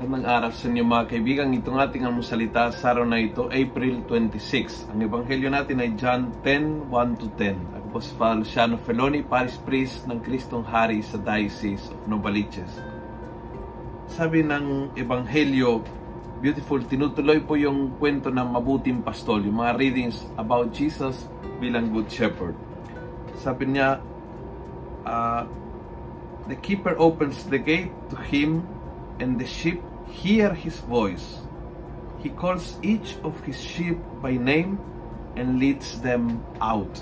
Magandang araw sa inyo mga kaibigan. Itong ating almusalita sa araw na ito, April 26. Ang ebanghelyo natin ay John 10, 1 to 10. Ako po si Father Luciano Feloni, Paris Priest ng Kristong Hari sa Diocese of Novaliches. Sabi ng ebanghelyo, beautiful, tinutuloy po yung kwento ng mabuting pastol, yung mga readings about Jesus bilang Good Shepherd. Sabi niya, uh, the keeper opens the gate to him and the sheep hear his voice. He calls each of his sheep by name and leads them out.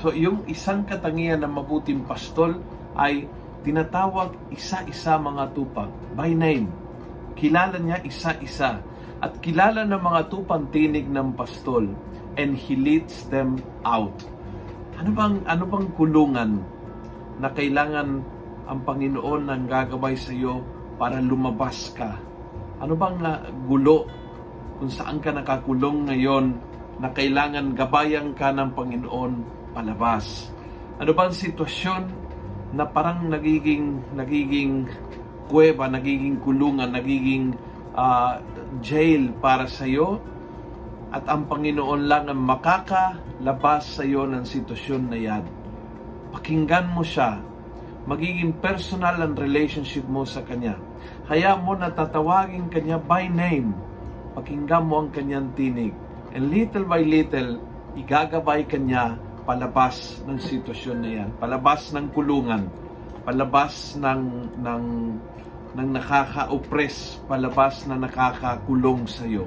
So yung isang katangian ng mabuting pastol ay tinatawag isa-isa mga tupang by name. Kilala niya isa-isa at kilala ng mga tupang tinig ng pastol and he leads them out. Ano bang ano bang kulungan na kailangan ang Panginoon nang gagaway sa iyo para lumabas ka? Ano bang uh, gulo kung saan ka nakakulong ngayon na kailangan gabayan ka ng Panginoon palabas? Ano bang sitwasyon na parang nagiging nagiging kuweba, nagiging kulungan, nagiging uh, jail para sa iyo? At ang Panginoon lang ang makakalabas sa iyo ng sitwasyon na yan. Pakinggan mo siya magiging personal ang relationship mo sa Kanya. Haya mo na tatawagin Kanya by name. Pakinggan mo ang Kanyang tinig. And little by little, igagabay Kanya palabas ng sitwasyon na yan. Palabas ng kulungan. Palabas ng, ng, ng nakaka-oppress. Palabas na nakakakulong sa iyo.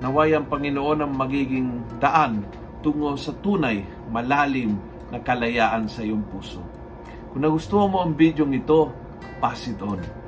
Naway ang Panginoon ang magiging daan tungo sa tunay, malalim na kalayaan sa iyong puso. Kung nagustuhan mo ang video ito, pass it on.